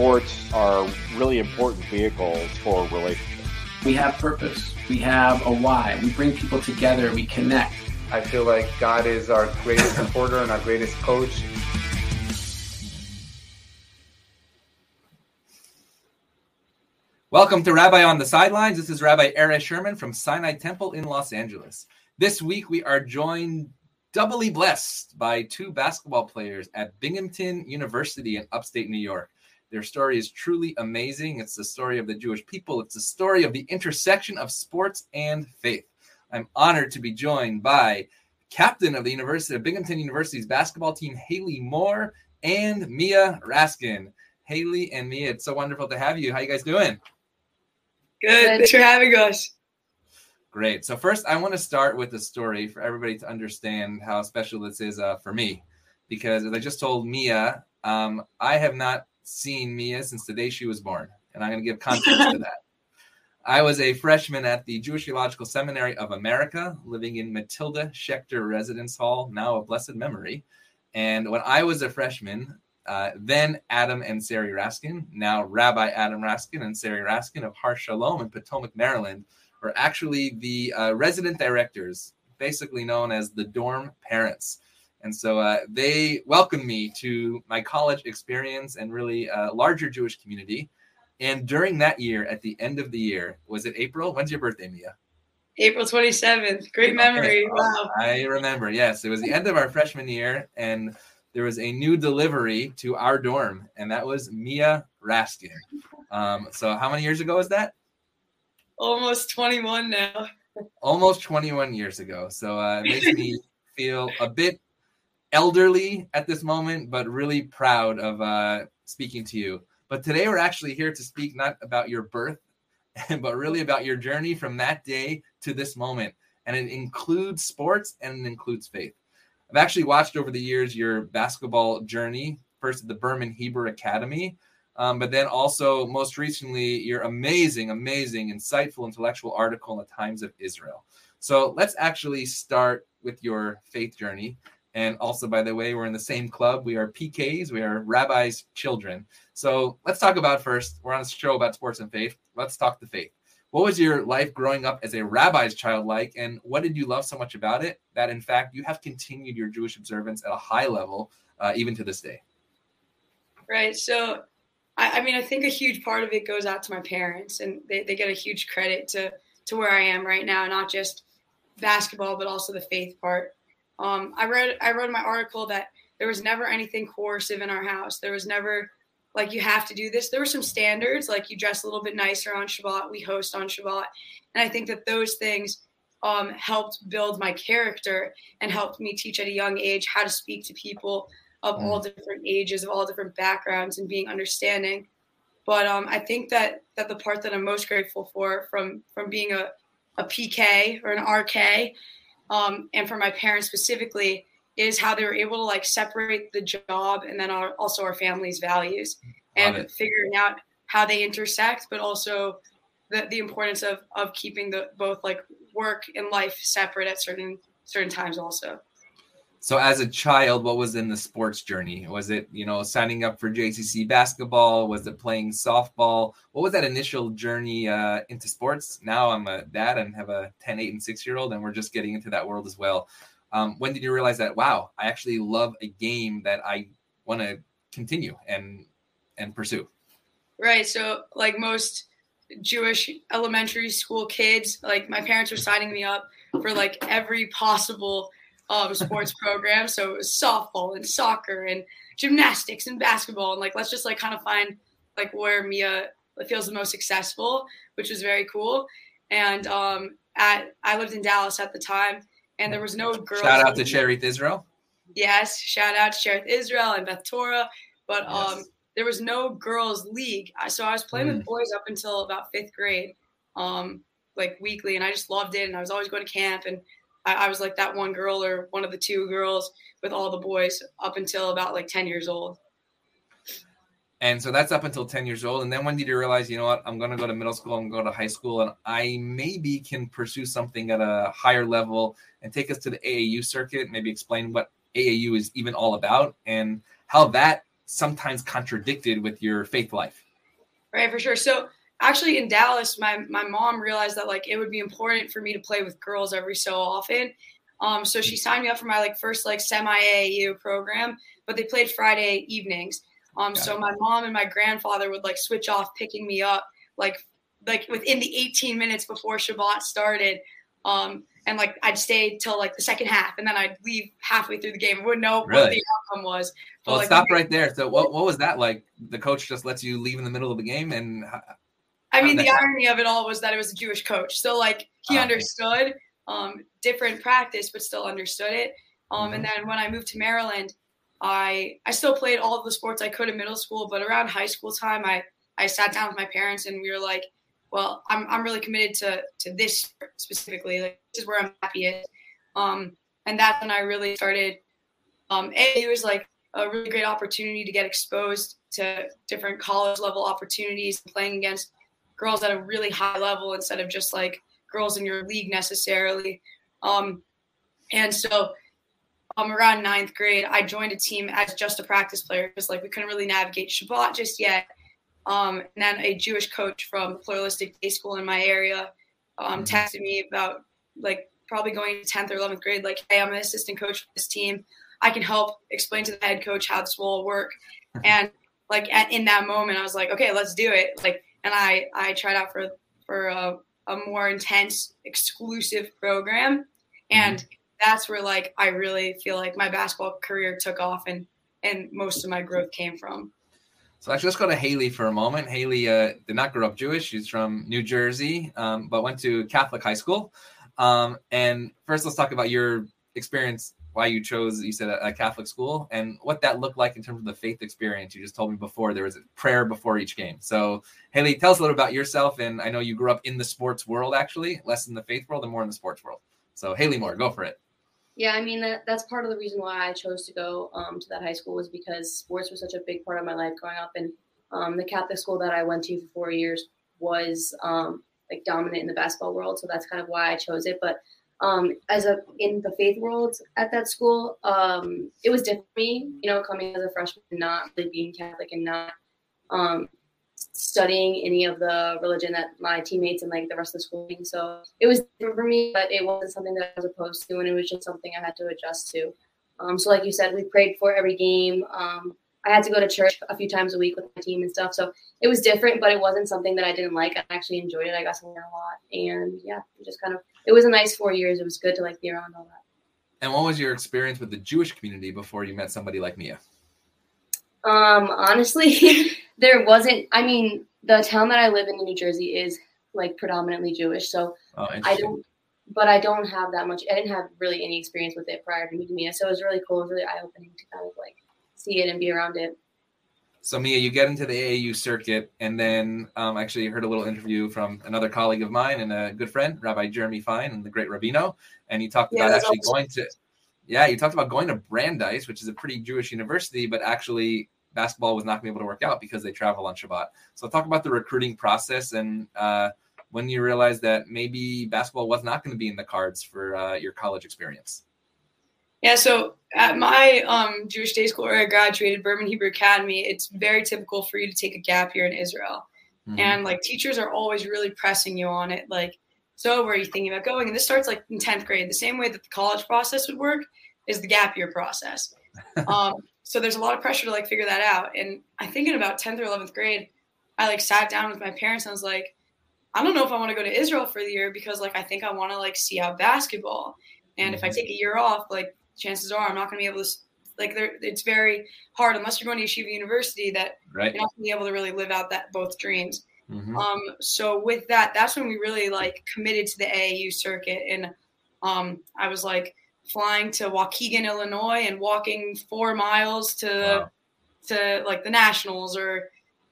sports are really important vehicles for relationships. We have purpose. We have a why. We bring people together. We connect. I feel like God is our greatest supporter and our greatest coach. Welcome to Rabbi on the Sidelines. This is Rabbi Erez Sherman from Sinai Temple in Los Angeles. This week we are joined doubly blessed by two basketball players at Binghamton University in upstate New York. Their story is truly amazing. It's the story of the Jewish people, it's the story of the intersection of sports and faith. I'm honored to be joined by captain of the University of Binghamton University's basketball team, Haley Moore, and Mia Raskin. Haley and Mia, it's so wonderful to have you. How you guys doing? Good. Thanks for having us. Great. So first, I want to start with a story for everybody to understand how special this is uh, for me, because as I just told Mia, um, I have not seen Mia since the day she was born, and I'm going to give context to that. I was a freshman at the Jewish Theological Seminary of America, living in Matilda Schechter Residence Hall, now of blessed memory. And when I was a freshman, uh, then Adam and Sari Raskin, now Rabbi Adam Raskin and Sari Raskin of Har Shalom in Potomac, Maryland, were actually the uh, resident directors, basically known as the dorm parents. And so uh, they welcomed me to my college experience and really a larger Jewish community. And during that year, at the end of the year, was it April? When's your birthday, Mia? April 27th. Great memory. Okay. Wow. I remember. Yes, it was the end of our freshman year, and there was a new delivery to our dorm, and that was Mia Raskin. Um, so, how many years ago was that? Almost 21 now. Almost 21 years ago. So, uh, it makes me feel a bit elderly at this moment, but really proud of uh, speaking to you. But today we're actually here to speak not about your birth, but really about your journey from that day to this moment. And it includes sports and it includes faith. I've actually watched over the years your basketball journey, first at the Berman Hebrew Academy, um, but then also most recently your amazing, amazing, insightful intellectual article in the Times of Israel. So let's actually start with your faith journey. And also, by the way, we're in the same club. We are PKs, we are rabbis' children. So let's talk about first. We're on a show about sports and faith. Let's talk the faith. What was your life growing up as a rabbi's child like? And what did you love so much about it that, in fact, you have continued your Jewish observance at a high level, uh, even to this day? Right. So, I, I, mean, I think a huge part of it goes out to my parents, and they, they get a huge credit to, to where I am right now, not just basketball, but also the faith part. Um, I read I wrote in my article that there was never anything coercive in our house. There was never like you have to do this. There were some standards, like you dress a little bit nicer on Shabbat, we host on Shabbat, and I think that those things um, helped build my character and helped me teach at a young age how to speak to people of mm. all different ages, of all different backgrounds, and being understanding. But um, I think that that the part that I'm most grateful for from from being a a PK or an RK um, and for my parents specifically is how they were able to like separate the job and then our, also our family's values and figuring out how they intersect but also the, the importance of of keeping the both like work and life separate at certain certain times also so as a child what was in the sports journey? Was it you know signing up for jcc basketball? Was it playing softball? What was that initial journey uh, into sports? Now i'm a dad and have a 10 8 and 6 year old and we're just getting into that world as well. Um, when did you realize that wow i actually love a game that i want to continue and and pursue? Right so like most jewish elementary school kids like my parents were signing me up for like every possible um, sports program. So it was softball and soccer and gymnastics and basketball. And like, let's just like kind of find like where Mia feels the most successful, which was very cool. And um, at I lived in Dallas at the time, and there was no girls. Shout out to Shearith Israel. Yes, shout out to Shearith Israel and Beth Torah. But yes. um, there was no girls league, so I was playing mm. with boys up until about fifth grade, um, like weekly, and I just loved it. And I was always going to camp, and I, I, was like that one girl or one of the two girls with all the boys up until about like 10 years old. And so that's up until 10 years old. And then when did you realize, you know what, I'm going to go to middle school, I'm going to go to high school, and I maybe can pursue something at a higher level and take us to the AAU circuit, maybe explain what AAU is even all about and how that sometimes contradicted with your faith life. Right, for sure. So actually in Dallas, my my mom realized that like it would be important for me to play with girls every so often. Um, so she signed me up for my like first like semi AAU program, but they played Friday evenings. Um, so my mom and my grandfather would like switch off picking me up like like within the 18 minutes before Shabbat started. Um, and like I'd stay till like the second half, and then I'd leave halfway through the game. I wouldn't know Really? what the outcome was. But, Well, like, stop right there. So, what what was that like? The coach just lets you leave in the middle of the game, and I mean, the irony of it all was that it was a Jewish coach, so like he Oh. understood um, different practice, but still understood it. Um, And then when I moved to Maryland, I I still played all of the sports I could in middle school, but around high school time, I I sat down with my parents and we were like, well, I'm I'm really committed to to this specifically. Like this is where I'm happiest. Um, and that's when I really started. Um, A, it was like a really great opportunity to get exposed to different college level opportunities, playing against girls at a really high level instead of just like girls in your league necessarily. Um, and so um, around ninth grade, I joined a team as just a practice player because like we couldn't really navigate Shabbat just yet. Um, and then a Jewish coach from pluralistic day school in my area um, Mhm. texted me about like probably going to 10th or 11th grade, like, hey, I'm an assistant coach for this team. I can help explain to the head coach how this will work. and like at, in that moment, I was like, okay, let's do it. Like, and I I tried out for for a, a more intense, exclusive program, and that's where like I really feel like my basketball career took off, and and most of my growth came from. So actually, let's go to Haley for a moment. Haley uh, did not grow up Jewish. She's from New Jersey, um, but went to Catholic high school. Um, and first, let's talk about your experience, why you chose, you said, a, a Catholic school, and what that looked like in terms of the faith experience. You just told me before there was a prayer before each game. So, Haley, tell us a little about yourself. And I know you grew up in the sports world, actually, less in the faith world and more in the sports world. So, Haley Moore, go for it. Yeah, I mean that that's part of the reason why I chose to go um, to that high school was because sports was such a big part of my life growing up, and um, the Catholic school that I went to for four years was um, like dominant in the basketball world, so that's kind of why I chose it. But um, as a in the faith world at that school, um, it was different for me, you know, coming as a freshman, not really being Catholic and not um, studying any of the religion that my teammates and like the rest of the school. did. So it was different for me, but it wasn't something that I was opposed to, and it was just something I had to adjust to. Um, so, like you said, we prayed for every game. I had to go to church a few times a week with my team and stuff. So it was different, but it wasn't something that I didn't like. I actually enjoyed it. I got to learn a lot, and yeah, it just kind of it was a nice four years. It was good to like be around all that. And what was your experience with the Jewish community before you met somebody like Mia? Um, honestly, there wasn't. I mean, the town that I live in in New Jersey is like predominantly Jewish, so Oh, I don't. But I don't have that much. I didn't have really any experience with it prior to meeting Mia, so it was really cool. It was really eye opening to kind of like see it and be around it. So Mia, you get into the AAU circuit, and then um, actually heard a little interview from another colleague of mine and a good friend, Rabbi Jeremy Fine, and the great Rabino, and he talked Yeah, about actually awesome. going to, yeah, you talked about going to Brandeis, which is a pretty Jewish university, but actually basketball was not going to be able to work out because they travel on Shabbat. So talk about the recruiting process and uh, when you realized that maybe basketball was not going to be in the cards for uh, your college experience. Yeah, so at my um, Jewish day school where I graduated, Berman Hebrew Academy, it's very typical for you to take a gap year in Israel. Mhm. And like teachers are always really pressing you on it. Like, so where are you thinking about going? And this starts like in 10th grade. The same way that the college process would work is the gap year process. um, so there's a lot of pressure to like figure that out. And I think in about 10th or 11th grade, I like sat down with my parents and I was like, I don't know if I want to go to Israel for the year because like I think I want to like see out basketball. And if I Mhm. take a year off, like chances are I'm not going to be able to like there it's very hard unless you're going to Yeshiva University that right? you're not going to be able to really live out that both dreams. Mhm. Um, so with that, that's when we really like committed to the AAU circuit, and um, I was like flying to Waukegan, Illinois, and walking four miles to Wow. to like the nationals or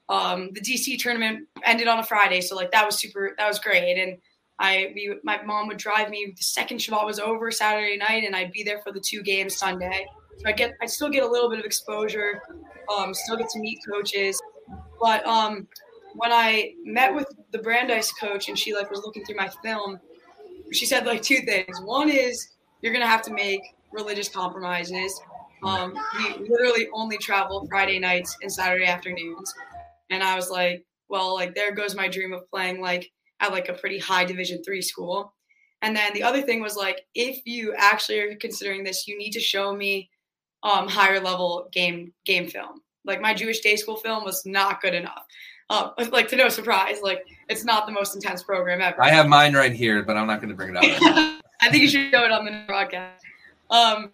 um, the DC tournament ended on a Friday, so like that was super, that was great, and I we my mom would drive me the second Shabbat was over Saturday night, and I'd be there for the two games Sunday. So I get I still get a little bit of exposure, um, still get to meet coaches, but um, when I met with the Brandeis coach and she like was looking through my film, she said like two things. One is you're gonna have to make religious compromises, Um, we literally only travel Friday nights and Saturday afternoons. And I was like, well, like there goes my dream of playing like at like a pretty high division three school. And then the other thing was like, if you actually are considering this, you need to show me um, higher level game game film. Like my Jewish day school film was not good enough. Um, like to no surprise, like it's not the most intense program ever. I have mine right here, but I'm not going to bring it up. I think you should show it on the broadcast. Um,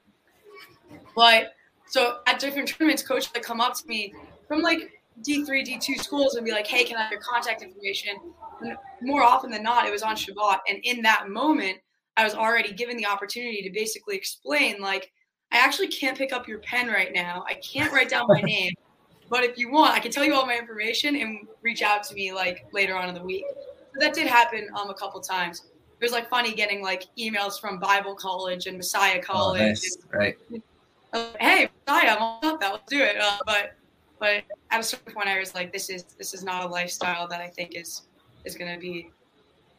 but so at different tournaments, coaches like come up to me from like D3, D2 schools and be like, hey, can I have your contact information? And more often than not, it was on Shabbat. And in that moment, I was already given the opportunity to basically explain, like, I actually can't pick up your pen right now. I can't write down my name. But if you want, I can tell you all my information and reach out to me like later on in the week. So that did happen um, a couple times. It was like funny getting like emails from Bible College and Messiah Oh, College. nice. Right. Uh, hey, Messiah, I'm all about that. Let's do it. Uh, but but at a certain point, I was like, this is this is not a lifestyle that I think is is going to be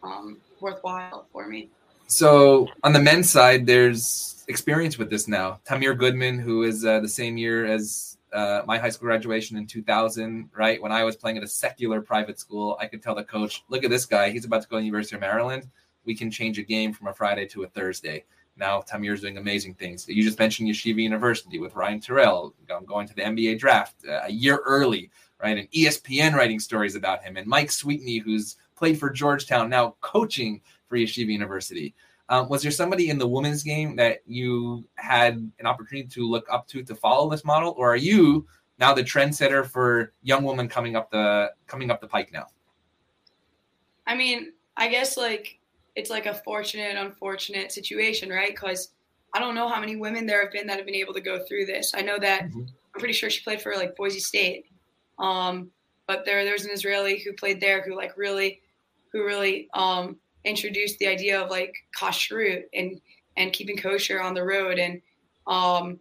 um, worthwhile for me. So on the men's side, there's experience with this now. Tamir Goodman, who is uh, the same year as uh, my high school graduation in 2000, right? When I was playing at a secular private school, I could tell the coach, look at this guy. He's about to go to University of Maryland. We can change a game from a Friday to a Thursday. Now Tamir's doing amazing things. You just mentioned Yeshiva University with Ryan Turell. I'm going to the NBA draft uh, a year early, right? And ESPN writing stories about him. And Mike Sweetney, who's played for Georgetown, now coaching for Yeshiva University. Um, was there somebody in the women's game that you had an opportunity to look up to to follow this model, or are you now the trendsetter for young women coming up the coming up the pike now? I mean, I guess like it's like a fortunate, unfortunate situation, right? Because I don't know how many women there have been that have been able to go through this. I know that Mhm. I'm pretty sure she played for like Boise State, um, but there there's an Israeli who played there who like really, who really um, introduced the idea of like kashrut and and keeping kosher on the road. And um,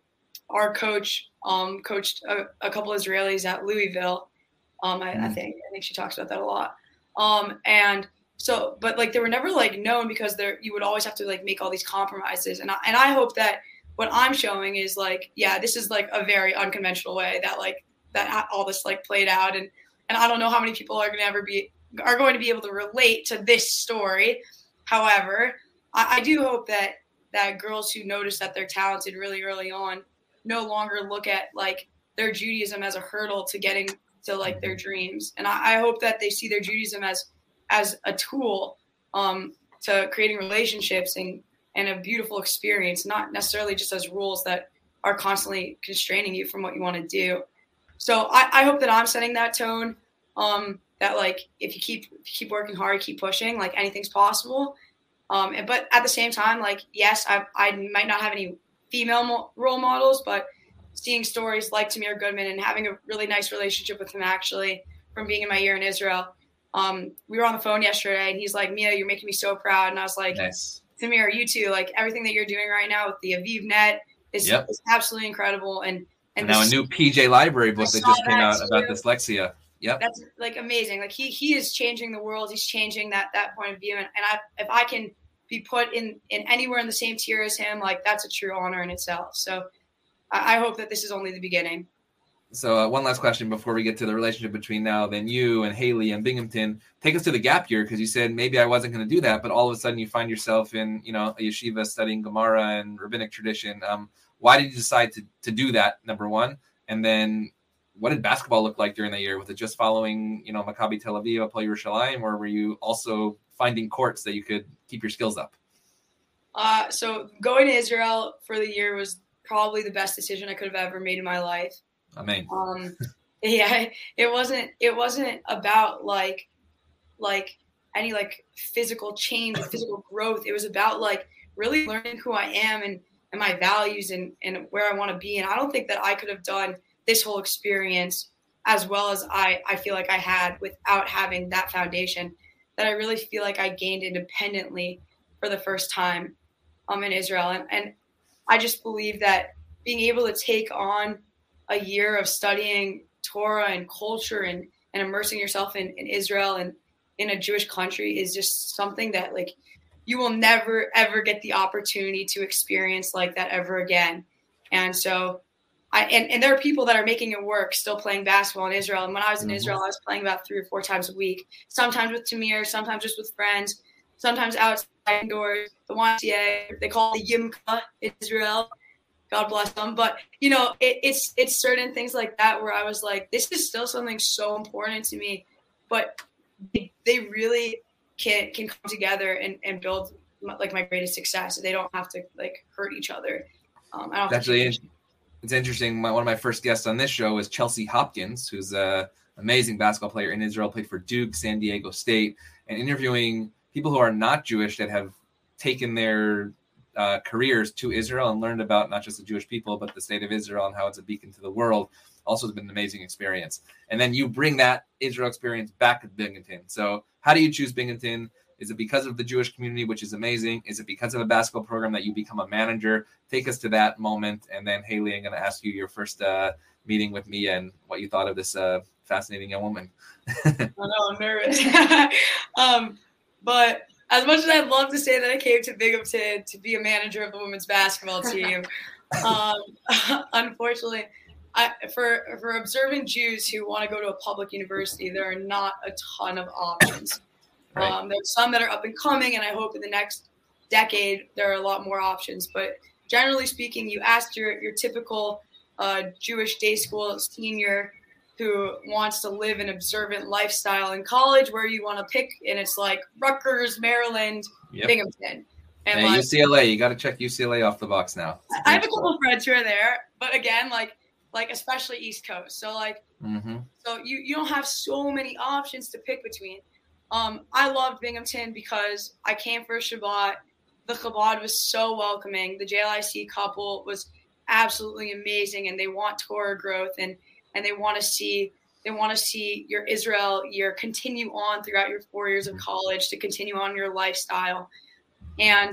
our coach um, coached a, a couple Israelis at Louisville. Um, I, I Mm. think I think she talks about that a lot. Um, and so, but like they were never like known because there you would always have to like make all these compromises. And I, and I hope that what I'm showing is like, yeah, this is like a very unconventional way that like that all this like played out. And and I don't know how many people are going to ever be are going to be able to relate to this story. However, I, I do hope that that girls who notice that they're talented really early on no longer look at like their Judaism as a hurdle to getting to like their dreams. And I, I hope that they see their Judaism as as a tool um, to creating relationships and and a beautiful experience, not necessarily just as rules that are constantly constraining you from what you want to do. So I, I hope that I'm setting that tone. Um, that like if you keep if you keep working hard, keep pushing, like anything's possible. Um, and- but at the same time, like yes, I I might not have any female mo- role models, but seeing stories like Tamir Goodman and having a really nice relationship with him actually from being in my year in Israel. Um, we were on the phone yesterday and he's like, Mia, you're making me so proud. And I was like, Nice. Tamir, you too. Like everything that you're doing right now with the Aviv net is, Yep. is absolutely incredible. And and And now a new PJ Library book that just came that out about dyslexia. Yep. that's like amazing. Like he he is changing the world. He's changing that that point of view. And, and I if I can be put in in anywhere in the same tier as him, like that's a true honor in itself. So I, I hope that this is only the beginning. So uh, one last question before we get to the relationship between now, then you and Haley and Binghamton. Take us to the gap year because you said maybe I wasn't going to do that, but all of a sudden you find yourself in you know a yeshiva studying Gemara and rabbinic tradition. Um, why did you decide to to do that? Number one, and then what did basketball look like during the year? Was it just following you know Maccabi Tel Aviv, Hapoel Yerushalayim, or were you also finding courts that you could keep your skills up? Uh, so going to Israel for the year was probably the best decision I could have ever made in my life. Amen. um yeah it wasn't it wasn't about like like any like physical change or physical growth it was about like really learning who i am and and my values and and where i want to be and i don't think that i could have done this whole experience as well as i i feel like i had without having that foundation that i really feel like i gained independently for the first time um in israel. And and i just believe that being able to take on a year of studying Torah and culture and, and immersing yourself in, in Israel and in a Jewish country is just something that like you will never ever get the opportunity to experience like that ever again. And so I and, and there are people that are making it work still playing basketball in Israel. And when I was in Mhm. Israel, I was playing about three or four times a week, sometimes with Tamir, sometimes just with friends, sometimes outside indoors. The YMCA, they call it the Yimka in Israel. God bless them. But you know, it, it's it's certain things like that where I was like, this is still something so important to me. But they, they really can can come together and, and build like my greatest success. They don't have to like hurt each other. Um, I don't to Actually, it's interesting. My, one of my first guests on this show is Chelsea Hopkins, who's a amazing basketball player in Israel, played for Duke, San Diego State, and interviewing people who are not Jewish that have taken their uh, careers to Israel and learned about not just the Jewish people, but the state of Israel and how it's a beacon to the world. Also, has been an amazing experience. And then you bring that Israel experience back to Binghamton. So, how do you choose Binghamton? Is it because of the Jewish community, which is amazing? Is it because of a basketball program that you become a manager? Take us to that moment, and then Haley, I'm going to ask you your first uh, meeting with me and what you thought of this uh, fascinating young woman. I know I'm nervous. um, but as much as I'd love to say that I came to Binghamton to be a manager of the women's basketball team, um, unfortunately, I, for for observant Jews who want to go to a public university, there are not a ton of options. Right. Um, there's some that are up and coming, and I hope in the next decade there are a lot more options. But generally speaking, you asked your your typical uh, Jewish day school senior who wants to live an observant lifestyle in college, where you want to pick, and it's like Rutgers, Maryland, Yep. Binghamton, and Hey, like UCLA, you got to check UCLA off the box now. I have a couple friends who are there, but again, like like especially East Coast, so like hmm so you you don't have so many options to pick between. Um, I loved Binghamton because I came for Shabbat. The Chabad was so welcoming. The JLIC couple was absolutely amazing, and they want Torah growth and and they want to see they want to see your Israel year continue on throughout your four years of college to continue on your lifestyle. And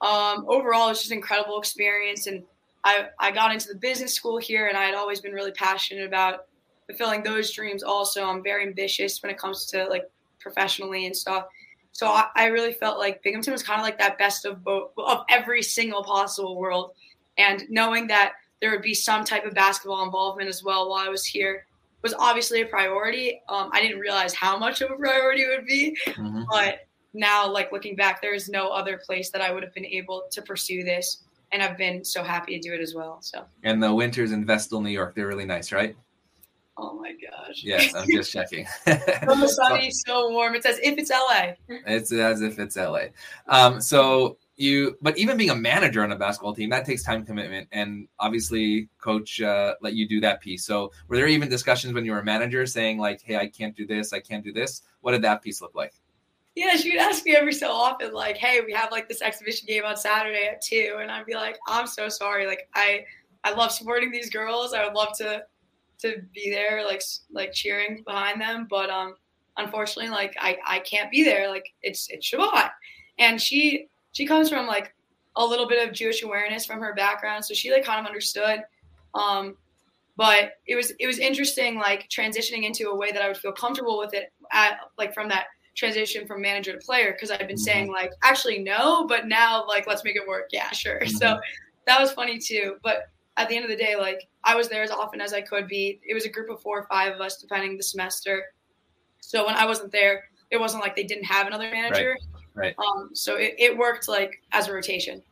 um, overall, it's just an incredible experience. And I I got into the business school here, and I had always been really passionate about fulfilling those dreams also i'm very ambitious when it comes to like professionally and stuff so i, I really felt like binghamton was kind of like that best of both of every single possible world and knowing that there would be some type of basketball involvement as well while i was here was obviously a priority um, i didn't realize how much of a priority it would be hmm but now like looking back there is no other place that i would have been able to pursue this and i've been so happy to do it as well so And the winters in Vestal, New York, they're really nice, right? oh my gosh Yes, I'm just checking. so sunny, so warm. It's as if it's LA. It's as if it's LA. Um, so you, but even being a manager on a basketball team, that takes time commitment, and obviously, coach uh, let you do that piece. So, were there even discussions when you were a manager saying like, "Hey, I can't do this, I can't do this"? What did that piece look like? Yeah, she would ask me every so often, like, "Hey, we have like this exhibition game on Saturday at 2. and I'd be like, "I'm so sorry. Like, I I love supporting these girls. I would love to to be there, like like cheering behind them, but um, unfortunately, like I I can't be there. Like, it's it's Shabbat, and she she comes from like a little bit of Jewish awareness from her background, so she like kind of understood. Um, but it was it was interesting, like transitioning into a way that I would feel comfortable with it, at like from that transition from manager to player, because I've been Mhm. saying like actually no, but now like let's make it work. Yeah, sure. So that was funny too. But at the end of the day, like I was there as often as I could be. It was a group of four or five of us, depending the semester. So when I wasn't there, it wasn't like they didn't have another manager. right. Um, so it, it worked like as a rotation.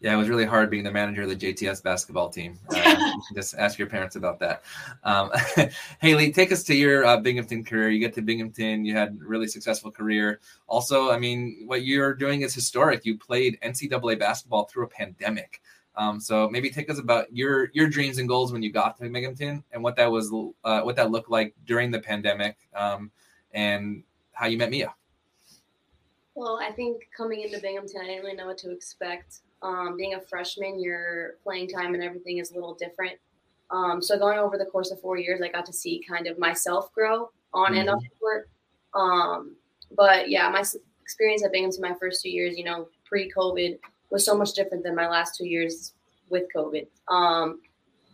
Yeah, it was really hard being the manager of the JTS basketball team. Uh, just ask your parents about that. Um, Haley, take us to your uh, Binghamton career. You get to Binghamton, you had a really successful career. Also, I mean, what you're doing is historic. You played NCAA basketball through a pandemic. Um, so maybe take us about your your dreams and goals when you got to Binghamton and what that was, uh, what that looked like during the pandemic, um, and how you met Mia. Well, I think coming into Binghamton, I didn't really know what to expect. Um, being a freshman, your playing time and everything is a little different. Um, so going over the course of four years, I got to see kind of myself grow on and off the court. Um, but yeah, my experience at Binghamton my first two years, you know, pre-COVID, was so much different than my last two years with COVID. Um,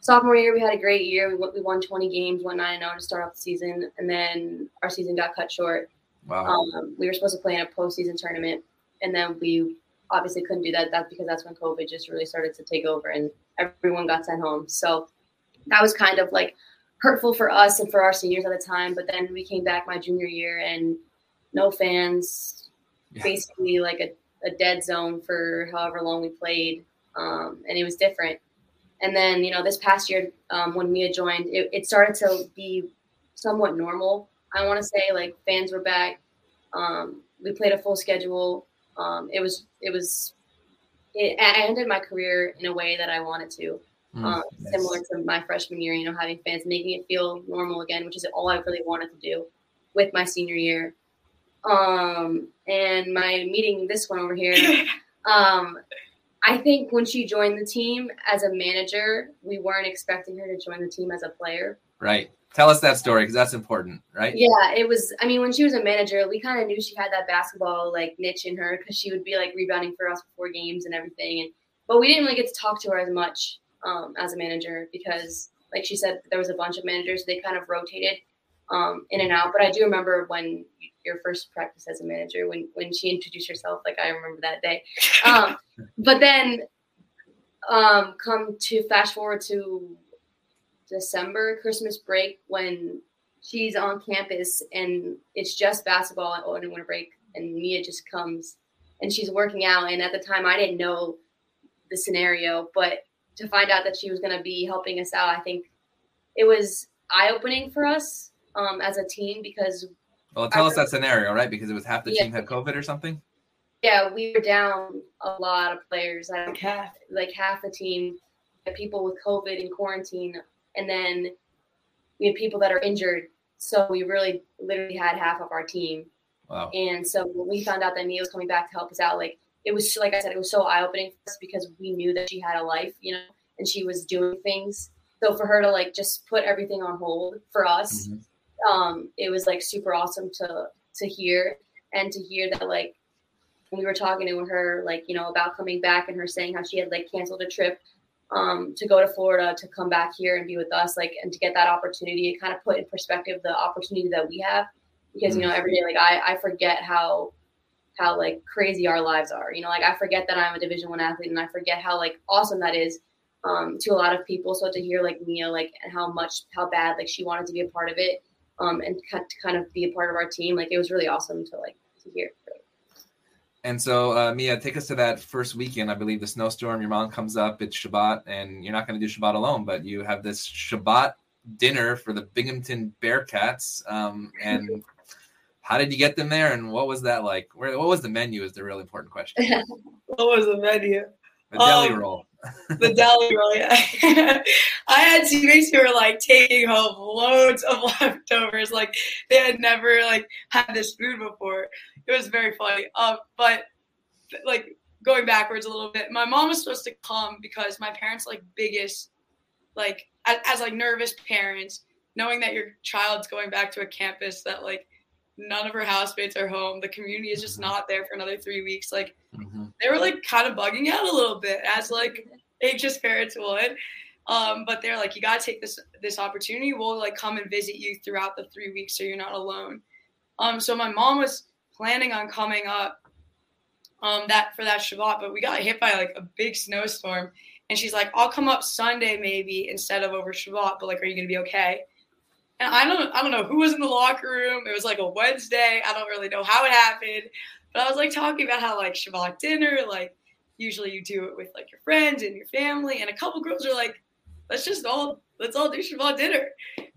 sophomore year, we had a great year. We won, we won 20 games, won 9 0 to start off the season, and then our season got cut short. Wow. Um, we were supposed to play in a postseason tournament, and then we obviously couldn't do that. That's because that's when COVID just really started to take over, and everyone got sent home. So that was kind of like hurtful for us and for our seniors at the time. But then we came back my junior year and no fans, yeah. basically like a, a dead zone for however long we played. Um, and it was different. And then, you know, this past year um, when Mia joined, it, it, started to be somewhat normal. I want to say like fans were back. Um, we played a full schedule. Um, it was, it was, it, I ended my career in a way that I wanted to. Mm, um, yes. Similar to my freshman year, you know, having fans, making it feel normal again, which is all I really wanted to do with my senior year. Um, and my meeting this one over here, um, I think when she joined the team as a manager, we weren't expecting her to join the team as a player. Right. Tell us that story because that's important, right? Yeah, it was. I mean, when she was a manager, we kind of knew she had that basketball like niche in her because she would be like rebounding for us before games and everything. And but we didn't really get to talk to her as much um, as a manager because, like she said, there was a bunch of managers. They kind of rotated um, in and out. But I do remember when your first practice as a manager, when when she introduced herself, like I remember that day. Um, but then, um, come to fast forward to December, Christmas break, when she's on campus and it's just basketball at winter break, and Mia just comes and she's working out. And at the time, I didn't know the scenario, but to find out that she was going to be helping us out, I think it was eye opening for us um, as a team because. Well, tell us that scenario, right? Because it was half the yeah. team had COVID or something. Yeah, we were down a lot of players. Like half, like half the team, people with COVID in quarantine, and then we had people that are injured. So we really, literally had half of our team. Wow. And so when we found out that Mia was coming back to help us out, like it was like I said, it was so eye opening for us because we knew that she had a life, you know, and she was doing things. So for her to like just put everything on hold for us, mm-hmm um, it was like super awesome to to hear and to hear that like when we were talking to her like you know about coming back and her saying how she had like canceled a trip um, to go to Florida to come back here and be with us like and to get that opportunity it kind of put in perspective the opportunity that we have because you know every day like I I forget how how like crazy our lives are you know like I forget that I'm a division one athlete and I forget how like awesome that is um, to a lot of people so to hear like Mia like and how much how bad like she wanted to be a part of it um, and to kind of be a part of our team. Like it was really awesome to like to hear. And so, uh, Mia, take us to that first weekend. I believe the snowstorm. Your mom comes up. It's Shabbat, and you're not going to do Shabbat alone, but you have this Shabbat dinner for the Binghamton Bearcats. Um, and how did you get them there, and what was that like? Where, what was the menu? Is the real important question. what was the menu? The deli um, roll the deli roll. Yeah. I had teammates who were like taking home loads of leftovers. Like they had never like had this food before. It was very funny. Um, but like going backwards a little bit, my mom was supposed to come because my parents like biggest like as, as like nervous parents, knowing that your child's going back to a campus that like none of her housemates are home. The community is just mm-hmm. not there for another three weeks. Like mm-hmm. they were like kind of bugging out a little bit as like anxious parents would. Um, but they're like, you gotta take this this opportunity. We'll like come and visit you throughout the three weeks so you're not alone. Um, so my mom was planning on coming up um that for that Shabbat, but we got hit by like a big snowstorm. And she's like, I'll come up Sunday maybe instead of over Shabbat, but like, are you gonna be okay? And I don't I don't know who was in the locker room. It was like a Wednesday. I don't really know how it happened. But I was like talking about how like Shabbat dinner, like usually you do it with like your friends and your family. And a couple girls are like, let's just all let's all do Shabbat dinner.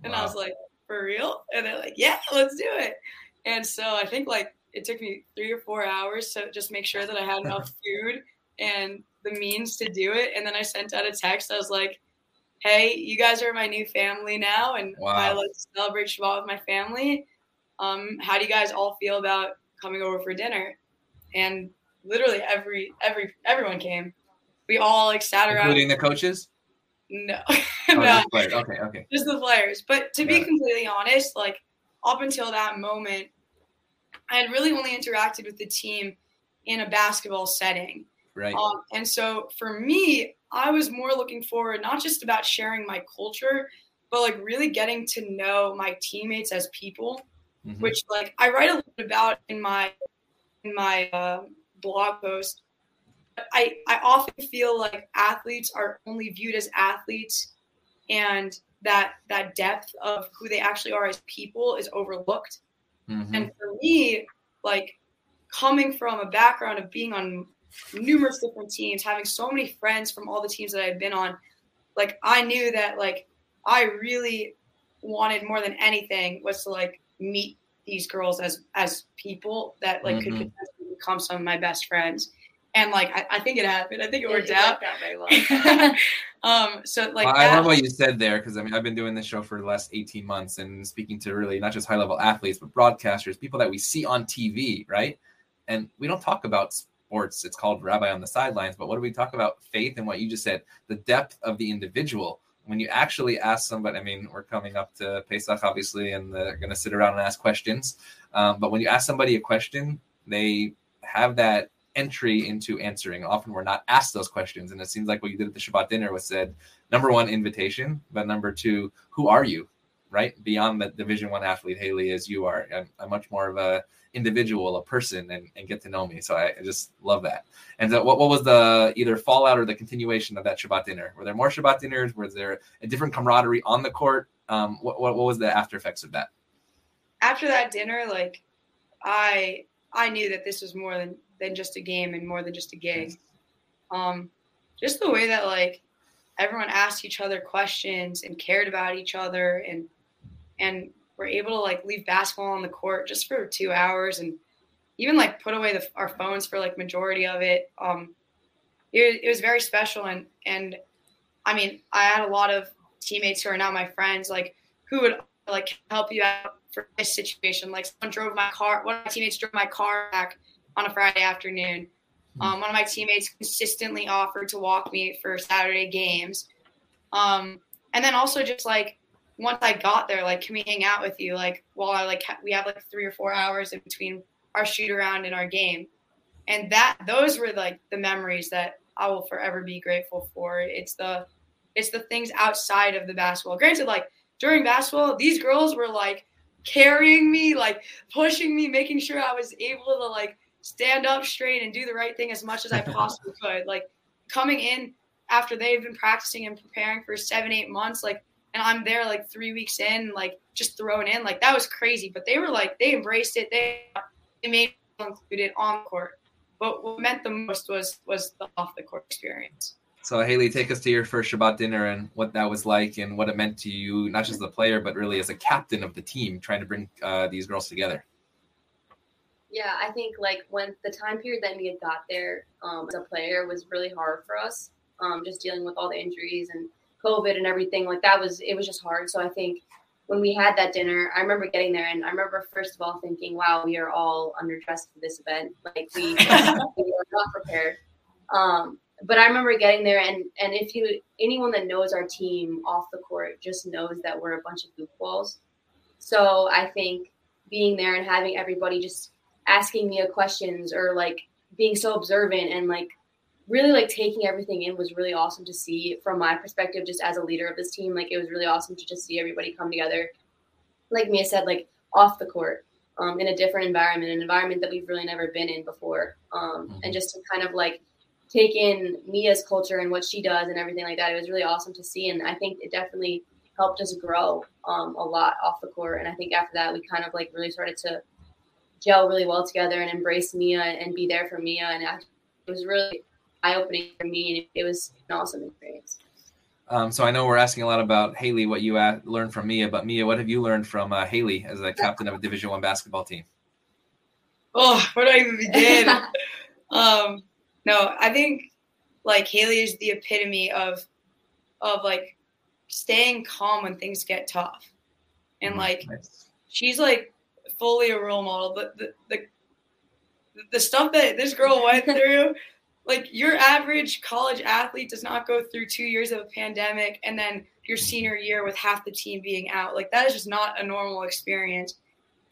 And wow. I was like, for real? And they're like, yeah, let's do it. And so I think like it took me three or four hours to just make sure that I had enough food and the means to do it. And then I sent out a text. I was like, hey, you guys are my new family now, and wow. I like to celebrate Shabbat with my family. Um, how do you guys all feel about coming over for dinner? And literally every every everyone came. We all like sat around, including the coaches. No, oh, no. Okay, okay. Just the players. But to be completely honest, like up until that moment, I had really only interacted with the team in a basketball setting. Right. Um, and so for me, I was more looking forward not just about sharing my culture, but like really getting to know my teammates as people, mm-hmm. which like I write a lot about in my in my uh, blog post. I I often feel like athletes are only viewed as athletes and that that depth of who they actually are as people is overlooked. Mhm. And for me, like coming from a background of being on numerous different teams, having so many friends from all the teams that I've been on, like I knew that like I really wanted more than anything was to like meet these girls as as people that like could Mhm. potentially become some of my best friends. And like I, I think it happened. I think it worked It out. out very well. um so like I that- love what you said there because I mean I've been doing this show for the last 18 months and speaking to really not just high level athletes but broadcasters, people that we see on TV, right? And we don't talk about sports. It's called Rabbi on the sidelines, but what do we talk about? Faith and what you just said, the depth of the individual. When you actually ask somebody, I mean, we're coming up to Pesach, obviously, and they're going to sit around and ask questions. Um, but when you ask somebody a question, they have that entry into answering. Often we're not asked those questions. And it seems like what you did at the Shabbat dinner was said, number one, invitation, but number two, who are you? Right? Beyond the division one athlete Haley as you are. I'm, I'm much more of a individual, a person, and, and get to know me. So I, I just love that. And so what, what was the either fallout or the continuation of that Shabbat dinner? Were there more Shabbat dinners? Was there a different camaraderie on the court? Um, what, what, what was the after effects of that? after that dinner, like I I knew that this was more than than just a game and more than just a gig. Um, just the way that like everyone asked each other questions and cared about each other and and were able to like leave basketball on the court just for two hours and even like put away the, our phones for like majority of it. Um, it, it was very special and and I mean I had a lot of teammates who are now my friends like who would like help you out for this situation. Like someone drove my car, one of my teammates drove my car back on a Friday afternoon. Um, one of my teammates consistently offered to walk me for Saturday games. Um, and then also just like once I got there, like, can we hang out with you? Like while I like ha- we have like three or four hours in between our shoot around and our game. And that those were like the memories that I will forever be grateful for. It's the it's the things outside of the basketball. Granted, like during basketball, these girls were like carrying me, like pushing me, making sure I was able to like stand up straight and do the right thing as much as I possibly could. Like coming in after they've been practicing and preparing for seven, eight months, like, and I'm there like three weeks in, like just throwing in, like that was crazy. But they were like, they embraced it. They, they made included on court. But what meant the most was was the off the court experience. So Haley, take us to your first Shabbat dinner and what that was like and what it meant to you, not just as a player, but really as a captain of the team, trying to bring uh, these girls together. Yeah, I think like when the time period that Mia got there um, as a player was really hard for us. Um, just dealing with all the injuries and COVID and everything like that was it was just hard. So I think when we had that dinner, I remember getting there and I remember first of all thinking, "Wow, we are all underdressed for this event. Like we, we were not prepared." Um, but I remember getting there and and if you anyone that knows our team off the court just knows that we're a bunch of goofballs. So I think being there and having everybody just asking me questions or like being so observant and like really like taking everything in was really awesome to see from my perspective just as a leader of this team like it was really awesome to just see everybody come together like mia said like off the court um, in a different environment an environment that we've really never been in before um, Mhm. and just to kind of like take in mia's culture and what she does and everything like that it was really awesome to see and i think it definitely helped us grow um, a lot off the court and i think after that we kind of like really started to gel really well together and embrace Mia and be there for Mia. And it was really eye opening for me. And it was an awesome experience. Um, so I know we're asking a lot about Haley, what you uh, learned from Mia, but Mia, what have you learned from uh, Haley as a captain of a Division One basketball team? Oh, where do I even begin? um, no, I think like Haley is the epitome of of like staying calm when things get tough, and like Nice. she's like fully a role model. But the the the stuff that this girl went through, like your average college athlete does not go through two years of a pandemic and then your senior year with half the team being out. Like that is just not a normal experience.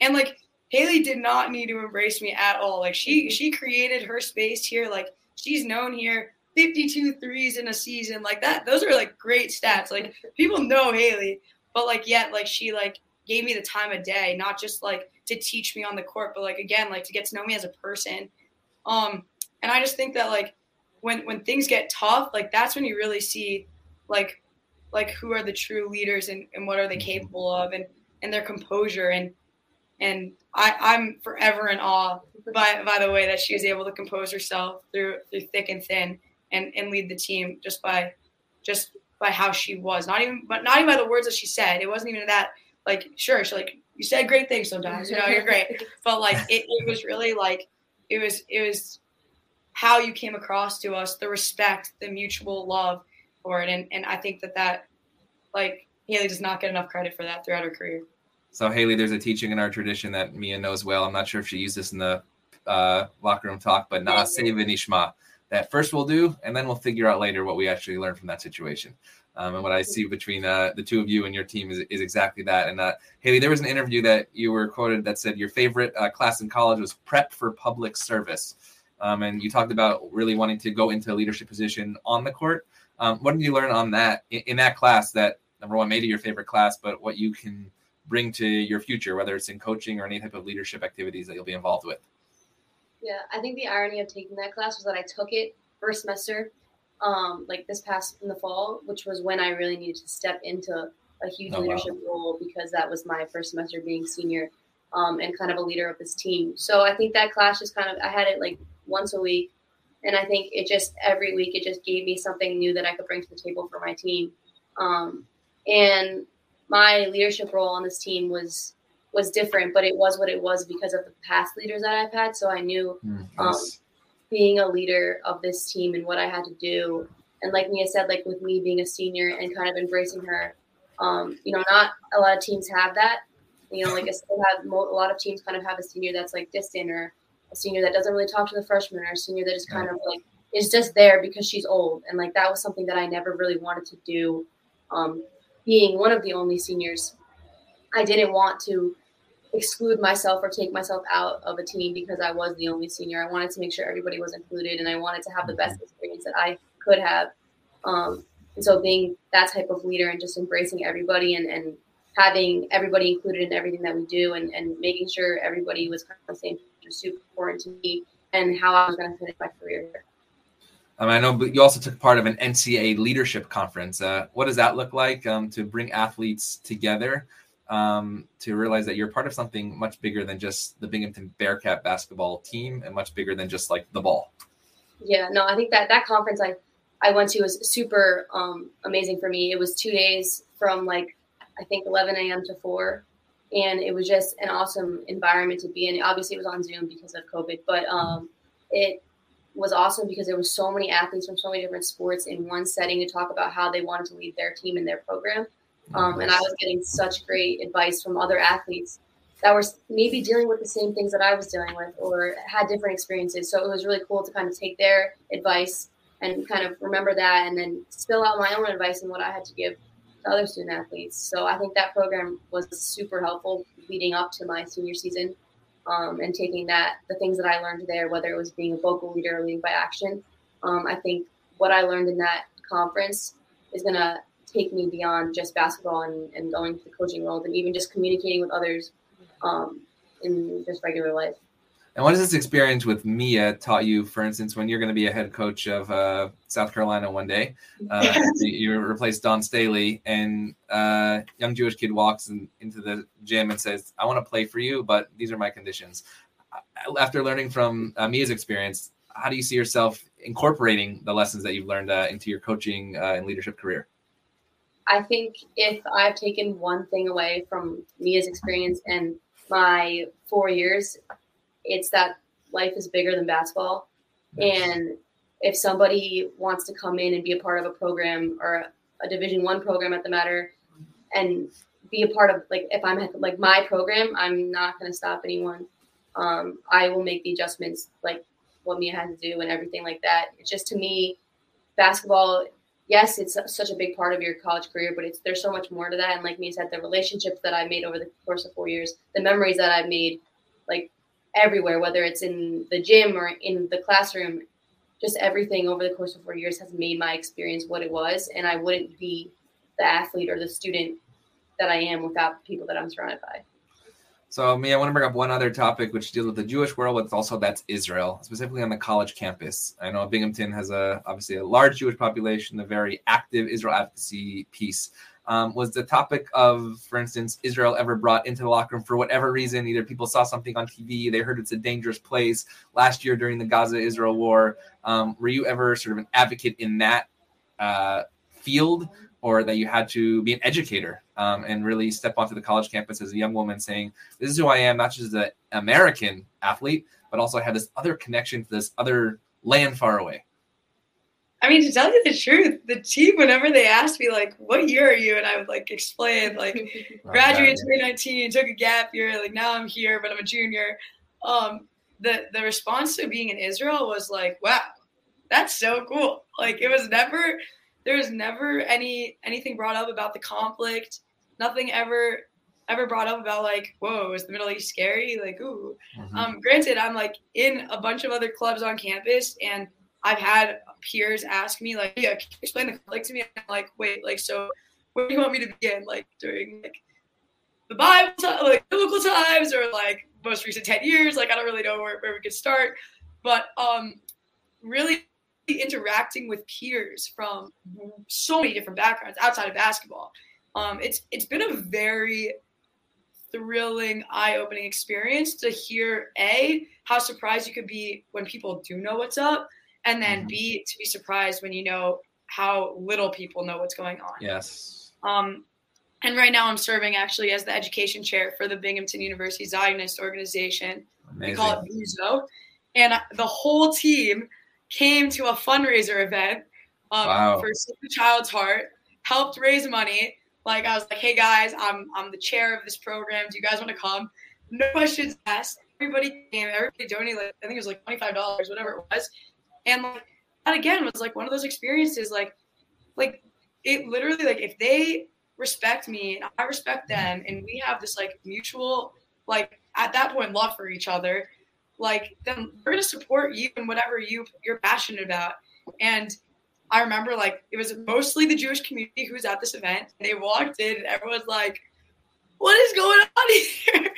And like Haley did not need to embrace me at all. Like she mm-hmm. she created her space here. Like she's known here 52 threes in a season. Like that, those are like great stats. Like people know Haley, but like yet like she like gave me the time of day, not just like to teach me on the court, but like again, like to get to know me as a person. Um, and I just think that like when when things get tough, like that's when you really see like like who are the true leaders and, and what are they capable of and and their composure and and I, I'm forever in awe by by the way that she was able to compose herself through through thick and thin and and lead the team just by just by how she was. Not even but not even by the words that she said. It wasn't even that like sure, she like you said great things sometimes, you know, you're great. But like it, it was really like it was it was how you came across to us, the respect, the mutual love for it. And and I think that that like Haley does not get enough credit for that throughout her career. So Haley, there's a teaching in our tradition that Mia knows well. I'm not sure if she used this in the uh, locker room talk, but Naaseh v'nishma. That first we'll do, and then we'll figure out later what we actually learned from that situation. Um, and what I see between uh, the two of you and your team is, is exactly that. And uh, Haley, there was an interview that you were quoted that said your favorite uh, class in college was prep for public service. Um, and you talked about really wanting to go into a leadership position on the court. Um, what did you learn on that in, in that class that number one made it your favorite class, but what you can bring to your future, whether it's in coaching or any type of leadership activities that you'll be involved with? Yeah, I think the irony of taking that class was that I took it first semester, um, like this past in the fall, which was when I really needed to step into a huge Oh, wow. leadership role because that was my first semester being senior um, and kind of a leader of this team. So I think that class just kind of I had it like once a week, and I think it just every week it just gave me something new that I could bring to the table for my team. Um, and my leadership role on this team was was different, but it was what it was because of the past leaders that I've had. So I knew um, being a leader of this team and what I had to do. And like Mia said, like with me being a senior and kind of embracing her, um, you know, not a lot of teams have that. You know, like I still have mo- a lot of teams kind of have a senior that's like distant or a senior that doesn't really talk to the freshmen or a senior that is kind of like is just there because she's old. And like that was something that I never really wanted to do. Um, being one of the only seniors, I didn't want to exclude myself or take myself out of a team because I was the only senior. I wanted to make sure everybody was included and I wanted to have the best experience that I could have. Um, and so being that type of leader and just embracing everybody and, and having everybody included in everything that we do and, and making sure everybody was kind of the same was super important to me and how I was going to finish my career. Um, I know, but you also took part of an NCAA leadership conference. Uh, what does that look like um, to bring athletes together um, to realize that you're part of something much bigger than just the Binghamton Bearcat basketball team and much bigger than just like the ball? Yeah, no, I think that that conference I I went to was super um, amazing for me. It was two days from like I think 11 a.m. to four, and it was just an awesome environment to be in. Obviously, it was on Zoom because of COVID, but um, it was awesome because there was so many athletes from so many different sports in one setting to talk about how they wanted to lead their team and their program. Um, and I was getting such great advice from other athletes that were maybe dealing with the same things that I was dealing with or had different experiences. So it was really cool to kind of take their advice and kind of remember that and then spill out my own advice and what I had to give to other student athletes. So I think that program was super helpful leading up to my senior season um, and taking that, the things that I learned there, whether it was being a vocal leader or leading by action. Um, I think what I learned in that conference is going to take me beyond just basketball and, and going to the coaching world and even just communicating with others um, in just regular life. And what has this experience with Mia taught you, for instance, when you're going to be a head coach of uh, South Carolina one day? Uh, you replace Dawn Staley, and uh, young Jewish kid walks in, into the gym and says, "I want to play for you, but these are my conditions." After learning from uh, Mia's experience, how do you see yourself incorporating the lessons that you've learned uh, into your coaching uh, and leadership career? I think if I've taken one thing away from Mia's experience and my four years, it's that life is bigger than basketball. And if somebody wants to come in and be a part of a program or a Division One program at the matter, and be a part of like if I'm at like my program, I'm not going to stop anyone. Um, I will make the adjustments like what Mia has to do and everything like that. It's just to me, basketball yes, it's such a big part of your college career, but it's there's so much more to that. And like Mia said, the relationships that I've made over the course of four years, the memories that I've made, like everywhere, whether it's in the gym or in the classroom, just everything over the course of four years has made my experience what it was. And I wouldn't be the athlete or the student that I am without the people that I'm surrounded by. So, Mia, I want to bring up one other topic which deals with the Jewish world, but also that's Israel, specifically on the college campus. I know Binghamton has a obviously a large Jewish population, a very active Israel advocacy piece. Um, was the topic of, for instance, Israel ever brought into the locker room for whatever reason? Either people saw something on TV, they heard it's a dangerous place. Last year during the Gaza-Israel war, um, were you ever sort of an advocate in that uh, field, or that you had to be an educator um, and really step onto the college campus as a young woman saying, This is who I am, not just an American athlete, but also I have this other connection to this other land far away? I mean, to tell you the truth, the team, whenever they asked me, like, what year are you? And I would like explain, like, graduated 2019, took a gap year, like, now I'm here, but I'm a junior. Um, the, the response to being in Israel was like, wow, that's so cool. Like, it was never, there was never any anything brought up about the conflict. Nothing ever ever brought up about like, whoa, is the Middle East scary? Like, ooh. Mm-hmm. Um, granted, I'm like in a bunch of other clubs on campus, and I've had peers ask me like, yeah, can you explain the conflict to me? I'm like, wait, like, so where do you want me to begin? Like during like the Bible, like biblical times, or like most recent ten years? Like, I don't really know where, where we could start, but um, really interacting with peers from so many different backgrounds outside of basketball. Um, it's it's been a very thrilling, eye-opening experience to hear a how surprised you could be when people do know what's up, and then mm-hmm. b to be surprised when you know how little people know what's going on. Yes. Um, and right now I'm serving actually as the education chair for the Binghamton University Zionist organization. Amazing. We call it BUZO. And the whole team came to a fundraiser event um, wow. for Save the Child's Heart, helped raise money. Like I was like, hey guys, I'm I'm the chair of this program. Do you guys want to come? No questions asked. Everybody came. Everybody donated. Like, I think it was like twenty five dollars, whatever it was. And like that again was like one of those experiences. Like, like it literally like if they respect me and I respect them, and we have this like mutual like at that point love for each other like then we're gonna support you and whatever you you're passionate about. And I remember like it was mostly the Jewish community who was at this event. They walked in and everyone's like, "What is going on here?"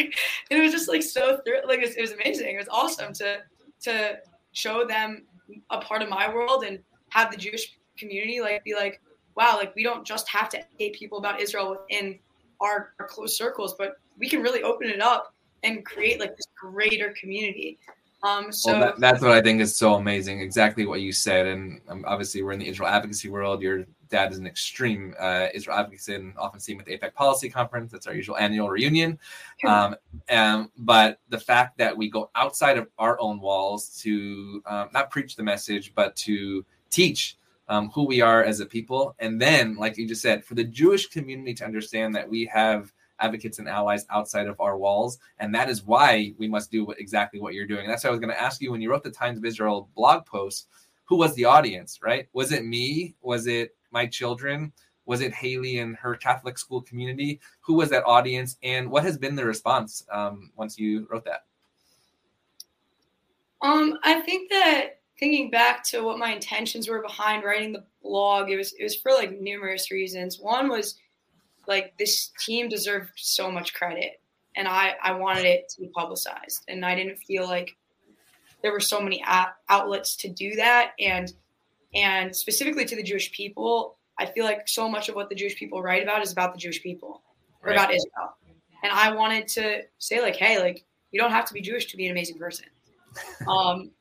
and it was just like so thr- like it was, it was amazing. It was awesome to to show them a part of my world and have the Jewish community like be like, "Wow, like we don't just have to educate people about Israel within our, our close circles, but we can really open it up and create like this greater community. Um, so well, that, that's what I think is so amazing. Exactly what you said, and um, obviously we're in the Israel advocacy world. Your dad is an extreme uh, Israel advocate, and often seen with the AIPAC Policy Conference. That's our usual annual reunion. Um, and, but the fact that we go outside of our own walls to um, not preach the message, but to teach um, who we are as a people, and then, like you just said, for the Jewish community to understand that we have advocates and allies outside of our walls. And that is why we must do what, exactly what you're doing. And that's why I was going to ask you when you wrote the Times of Israel blog post, who was the audience, right? Was it me? Was it my children? Was it Haley and her Catholic school community? Who was that audience? And what has been the response um, once you wrote that? Um, I think that thinking back to what my intentions were behind writing the blog, it was it was for like numerous reasons. One was like this team deserved so much credit and I, I wanted it to be publicized. And I didn't feel like there were so many outlets to do that. And and specifically to the Jewish people I feel like so much of what the Jewish people write about is about the Jewish people or right. about Israel. And I wanted to say like hey like you don't have to be Jewish to be an amazing person. Um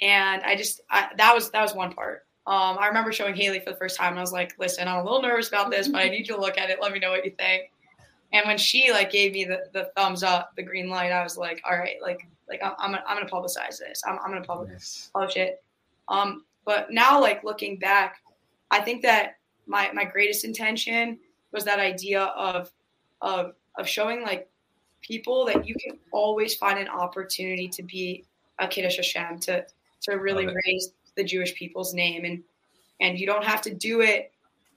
and I just I, that was that was one part um, I remember showing Haley for the first time, I was like, "Listen, I'm a little nervous about this, but I need you to look at it. Let me know what you think." And when she like gave me the, the thumbs up, the green light, I was like, "All right, like like I'm I'm gonna, I'm gonna publicize this. I'm I'm gonna publish yes. publish it." Um, but now, like looking back, I think that my my greatest intention was that idea of of of showing like people that you can always find an opportunity to be a kiddush Hashem to to really raise the Jewish people's name and and you don't have to do it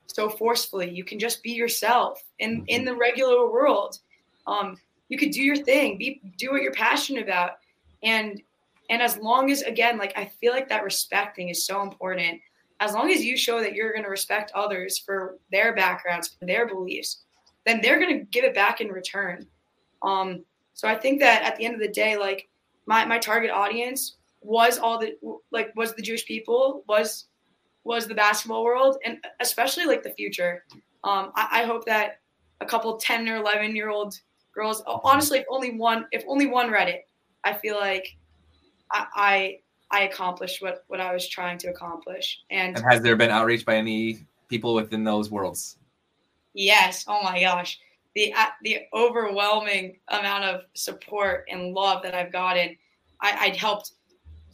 so forcefully. You can just be yourself in in the regular world. Um, you could do your thing, be do what you're passionate about, and and as long as again, like I feel like that respecting is so important. As long as you show that you're going to respect others for their backgrounds, for their beliefs, then they're going to give it back in return. Um, So I think that at the end of the day, like my, my target audience was all the like was the Jewish people, was was the basketball world, and especially like the future. Um, I, I hope that a couple 10 or 11 year old girls, honestly, if only one, if only one read it, I feel like I, I I accomplished what what I was trying to accomplish. And, And has there been outreach by any people within those worlds? yes, oh my gosh, the uh, the overwhelming amount of support and love that I've gotten. I, I'd helped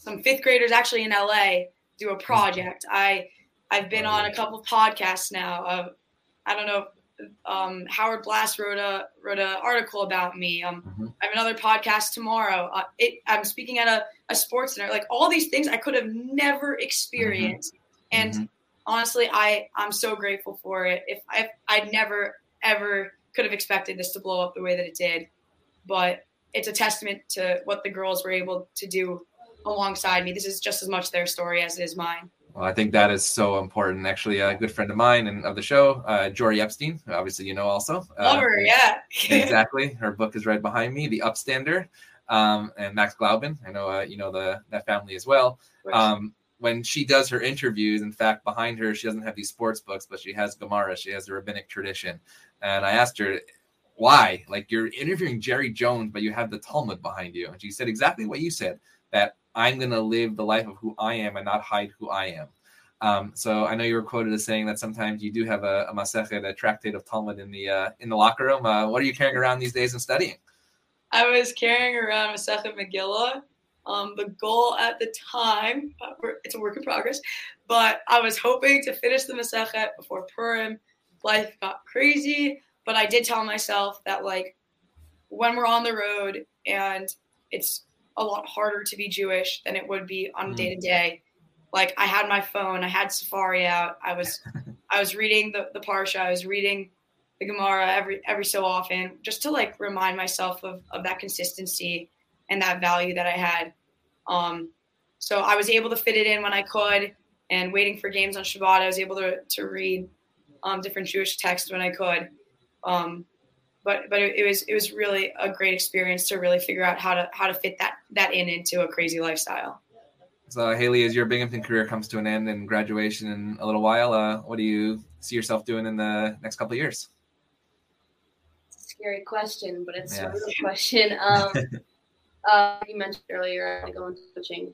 some fifth graders actually in LA do a project. I I've been on a couple of podcasts now. Of I don't know. Um, Howard Blas wrote a wrote an article about me. Um, Mhm. I have another podcast tomorrow. Uh, it, I'm speaking at a, a sports center. Like all these things I could have never experienced. And Mhm. honestly, I I'm so grateful for it. If I I'd never ever could have expected this to blow up the way that it did, but it's a testament to what the girls were able to do alongside me. This is just as much their story as it is mine. Well, I think that is so important. Actually, a good friend of mine and of the show, uh, Jori Epstein, obviously you know also. Uh, her, yeah. exactly. Her book is right behind me, The Upstander, um, and Max Glauben. I know uh, you know the that family as well. Um, when she does her interviews, in fact, behind her, she doesn't have these sports books, but she has Gemara. She has the rabbinic tradition. And I asked her, why? Like you're interviewing Jerry Jones, but you have the Talmud behind you. And she said exactly what you said that I'm going to live the life of who I am and not hide who I am. Um, so I know you were quoted as saying that sometimes you do have a, a masechet, a tractate of Talmud in the uh, in the locker room. Uh, what are you carrying around these days and studying? I was carrying around Masechet Megillah. Um, the goal at the time, uh, it's a work in progress, but I was hoping to finish the Masechet before Purim. Life got crazy, but I did tell myself that like when we're on the road and it's a lot harder to be Jewish than it would be on day to day. Like I had my phone, I had Sefaria out, I was I was reading the, the Parsha, I was reading the Gemara every every so often, just to like remind myself of, of that consistency and that value that I had. Um, so I was able to fit it in when I could, and waiting for games on Shabbat, I was able to to read um, different Jewish texts when I could. Um, but but it, it was it was really a great experience to really figure out how to how to fit that that in into a crazy lifestyle. So Haley, as your Binghamton career comes to an end and graduation in a little while, uh, what do you see yourself doing in the next couple of years? It's a scary question, but it's Yeah. a real question. Um, uh, you mentioned earlier, I go into coaching.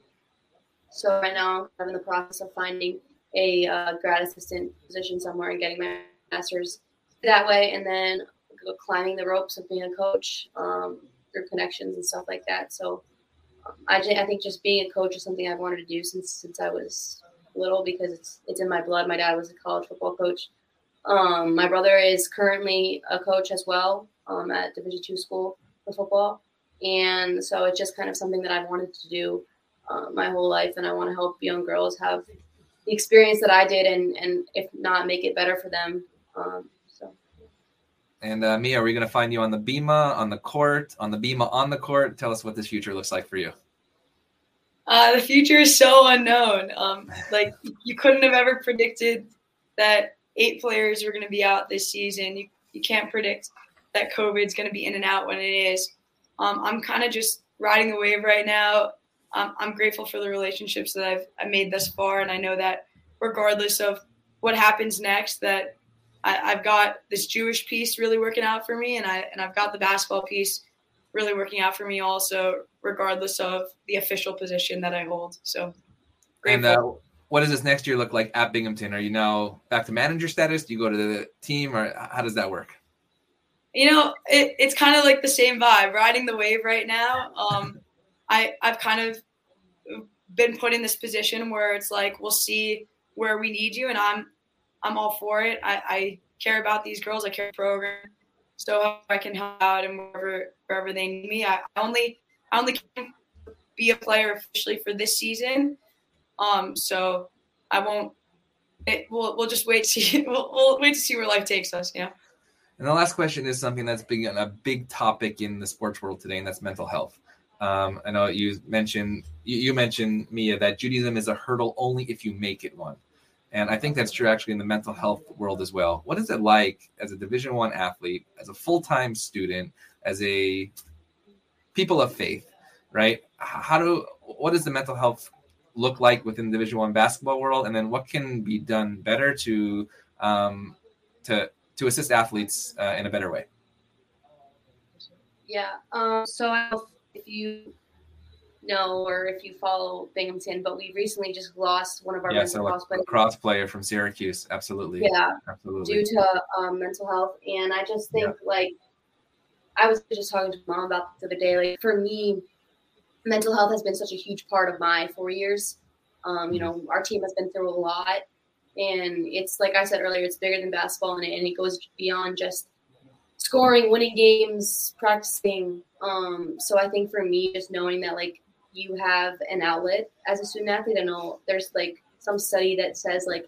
So right now, I'm in the process of finding a uh, grad assistant position somewhere and getting my master's that way, and then go climbing the ropes of being a coach um, through connections and stuff like that. So um, I, I think just being a coach is something I've wanted to do since since I was little because it's it's in my blood. My dad was a college football coach. Um, my brother is currently a coach as well um, at Division two school for football, and so it's just kind of something that I've wanted to do uh, my whole life, and I want to help young girls have the experience that I did, and and if not, make it better for them. Um, And uh, Mia, are we going to find you on the Bema, on the court, on the Bema, on the court? Tell us what this future looks like for you. Uh, the future is so unknown. Um, like you couldn't have ever predicted that eight players were going to be out this season. You you can't predict that COVID's going to be in and out when it is. Um, I'm kind of just riding the wave right now. Um, I'm grateful for the relationships that I've, I've made thus far, and I know that regardless of what happens next, that I, I've got this Jewish piece really working out for me, and I and I've got the basketball piece really working out for me also, regardless of the official position that I hold. So, And uh, what does this next year look like at Binghamton? Are you now back to manager status? Do you go to the team, or how does that work? you know, it, it's kind of like the same vibe, riding the wave right now. Um, I I've kind of been put in this position where it's like we'll see where we need you, and I'm I'm all for it. I, I care about these girls. I care program, so I can help out and wherever wherever they need me. I only I only can be a player officially for this season, um. So I won't. It, we'll we'll just wait to see we'll, we'll wait to see where life takes us. Yeah. And the last question is something that's been a big topic in the sports world today, and that's mental health. Um, I know you mentioned you, you mentioned Mia that Judaism is a hurdle only if you make it one, and I think that's true actually in the mental health world as well. What is it like as a Division One athlete, as a full time student, as a people of faith, right? How do what does the mental health look like within the Division One basketball world, and then what can be done better to um, to to assist athletes uh, in a better way? Yeah. Um, so if you know or if you follow Binghamton, but we recently just lost one of our yeah, so like players. cross player from Syracuse. Absolutely. Yeah. Absolutely. Due to um, mental health, and I just think yeah. like I was just talking to mom about the other day. Like for me, mental health has been such a huge part of my four years. Um, you mm-hmm. know, our team has been through a lot, and it's like I said earlier, it's bigger than basketball, and it, and it goes beyond just scoring, winning games, practicing. Um, so I think for me, just knowing that like you have an outlet as a student athlete, I know there's like some study that says like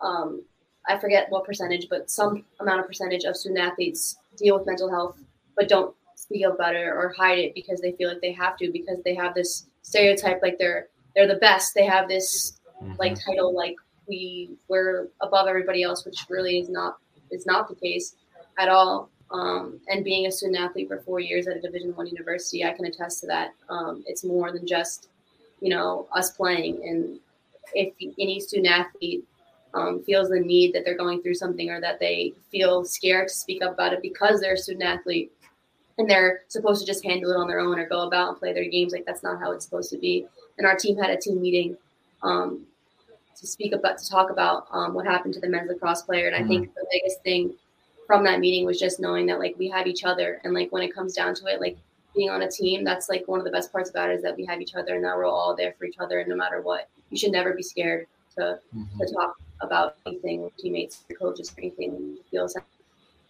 um, I forget what percentage, but some amount of percentage of student athletes deal with mental health but don't speak about it or hide it because they feel like they have to because they have this stereotype like they're they're the best. They have this mm-hmm. like title like we we're above everybody else, which really is not is not the case at all. Um, and being a student athlete for four years at a Division One university, I can attest to that. Um, it's more than just you know us playing. And if any student athlete um, feels the need that they're going through something or that they feel scared to speak up about it because they're a student athlete, and they're supposed to just handle it on their own or go about and play their games. Like that's not how it's supposed to be. And our team had a team meeting um, to speak about to talk about um, what happened to the men's lacrosse player. And I mm-hmm. think the biggest thing from that meeting was just knowing that like we have each other, and like when it comes down to it, like being on a team, that's like one of the best parts about it is that we have each other and that we're all there for each other. And no matter what, you should never be scared to mm-hmm. to talk about anything with teammates, your coaches, or anything. You feel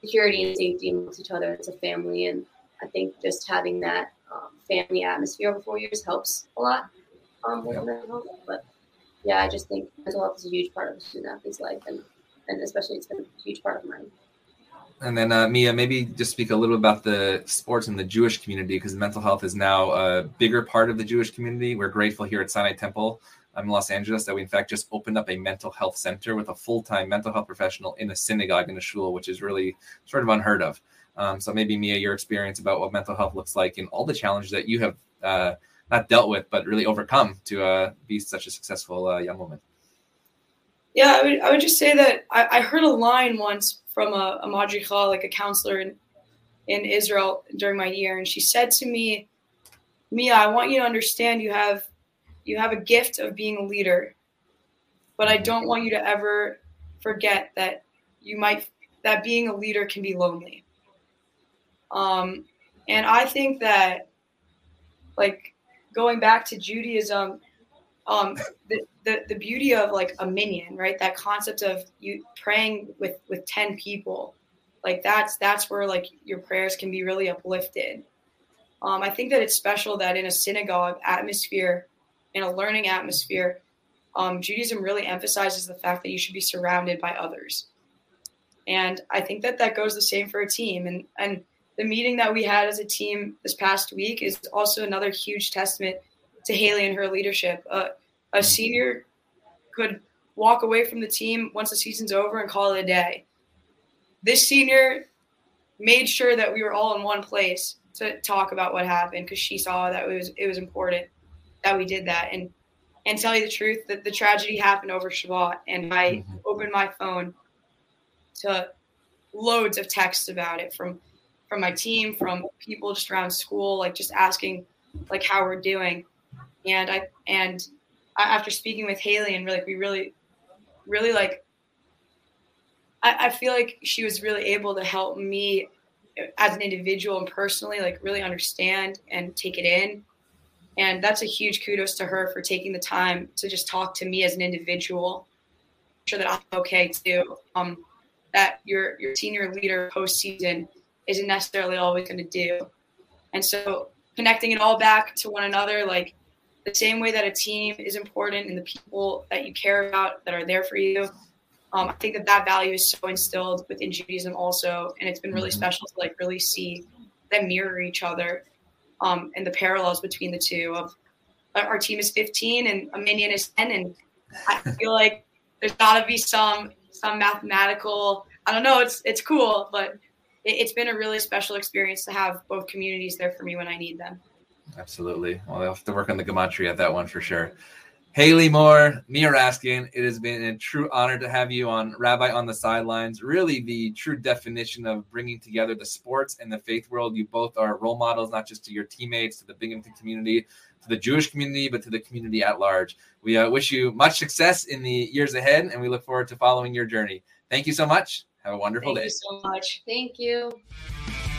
security and safety amongst each other. It's a family, and I think just having that um, family atmosphere over four years helps a lot um, yeah. But yeah, I just think mental health is a huge part of a student athlete's life, and and especially it's been a huge part of mine. And then uh, Mia, maybe just speak a little about the sports in the Jewish community because mental health is now a bigger part of the Jewish community. We're grateful here at Sinai Temple um, in Los Angeles that we in fact just opened up a mental health center with a full-time mental health professional in a synagogue in a shul, which is really sort of unheard of. Um, so maybe Mia, your experience about what mental health looks like and all the challenges that you have uh, not dealt with, but really overcome to uh, be such a successful uh, young woman. Yeah, I would, I would just say that I, I heard a line once from a, a madricha, like a counselor in, in Israel during my year, and she said to me, "Mia, I want you to understand you have you have a gift of being a leader, but I don't want you to ever forget that you might that being a leader can be lonely." Um, and I think that, like, going back to Judaism, um, the, the, the beauty of like a minyan, right? That concept of you praying with with ten people, like that's that's where like your prayers can be really uplifted. Um, I think that it's special that in a synagogue atmosphere, in a learning atmosphere, um, Judaism really emphasizes the fact that you should be surrounded by others, and I think that that goes the same for a team. And and the meeting that we had as a team this past week is also another huge testament to Haley and her leadership. Uh, a senior could walk away from the team once the season's over and call it a day. This senior made sure that we were all in one place to talk about what happened because she saw that it was it was important that we did that. And and tell you the truth, that the tragedy happened over Shabbat, and I mm-hmm. opened my phone to loads of texts about it from from my team, from people just around school, like just asking like how we're doing. And I and after speaking with Haley and like we really, really like. I, I feel like she was really able to help me as an individual and personally, like really understand and take it in. And that's a huge kudos to her for taking the time to just talk to me as an individual, sure that I'm okay too. Um, that your your senior leader postseason isn't necessarily always going to do. And so connecting it all back to one another, like the same way that a team is important and the people that you care about that are there for you. Um, I think that that value is so instilled within Judaism also, and it's been really mm-hmm. special to like really see them mirror each other um, and the parallels between the two. Of our team is 15 and a minyan is 10, and I feel like there's got to be some some mathematical. I don't know. It's it's cool, but it, it's been a really special experience to have both communities there for me when I need them. Absolutely. Well, I'll have to work on the gematria at that one for sure. Haley Moore, Mia Raskin, it has been a true honor to have you on Rabbi on the Sidelines. Really, the true definition of bringing together the sports and the faith world. You both are role models, not just to your teammates, to the Binghamton community, to the Jewish community, but to the community at large. We uh, wish you much success in the years ahead, and we look forward to following your journey. Thank you so much. Have a wonderful Thank day. Thank you so much. Thank you.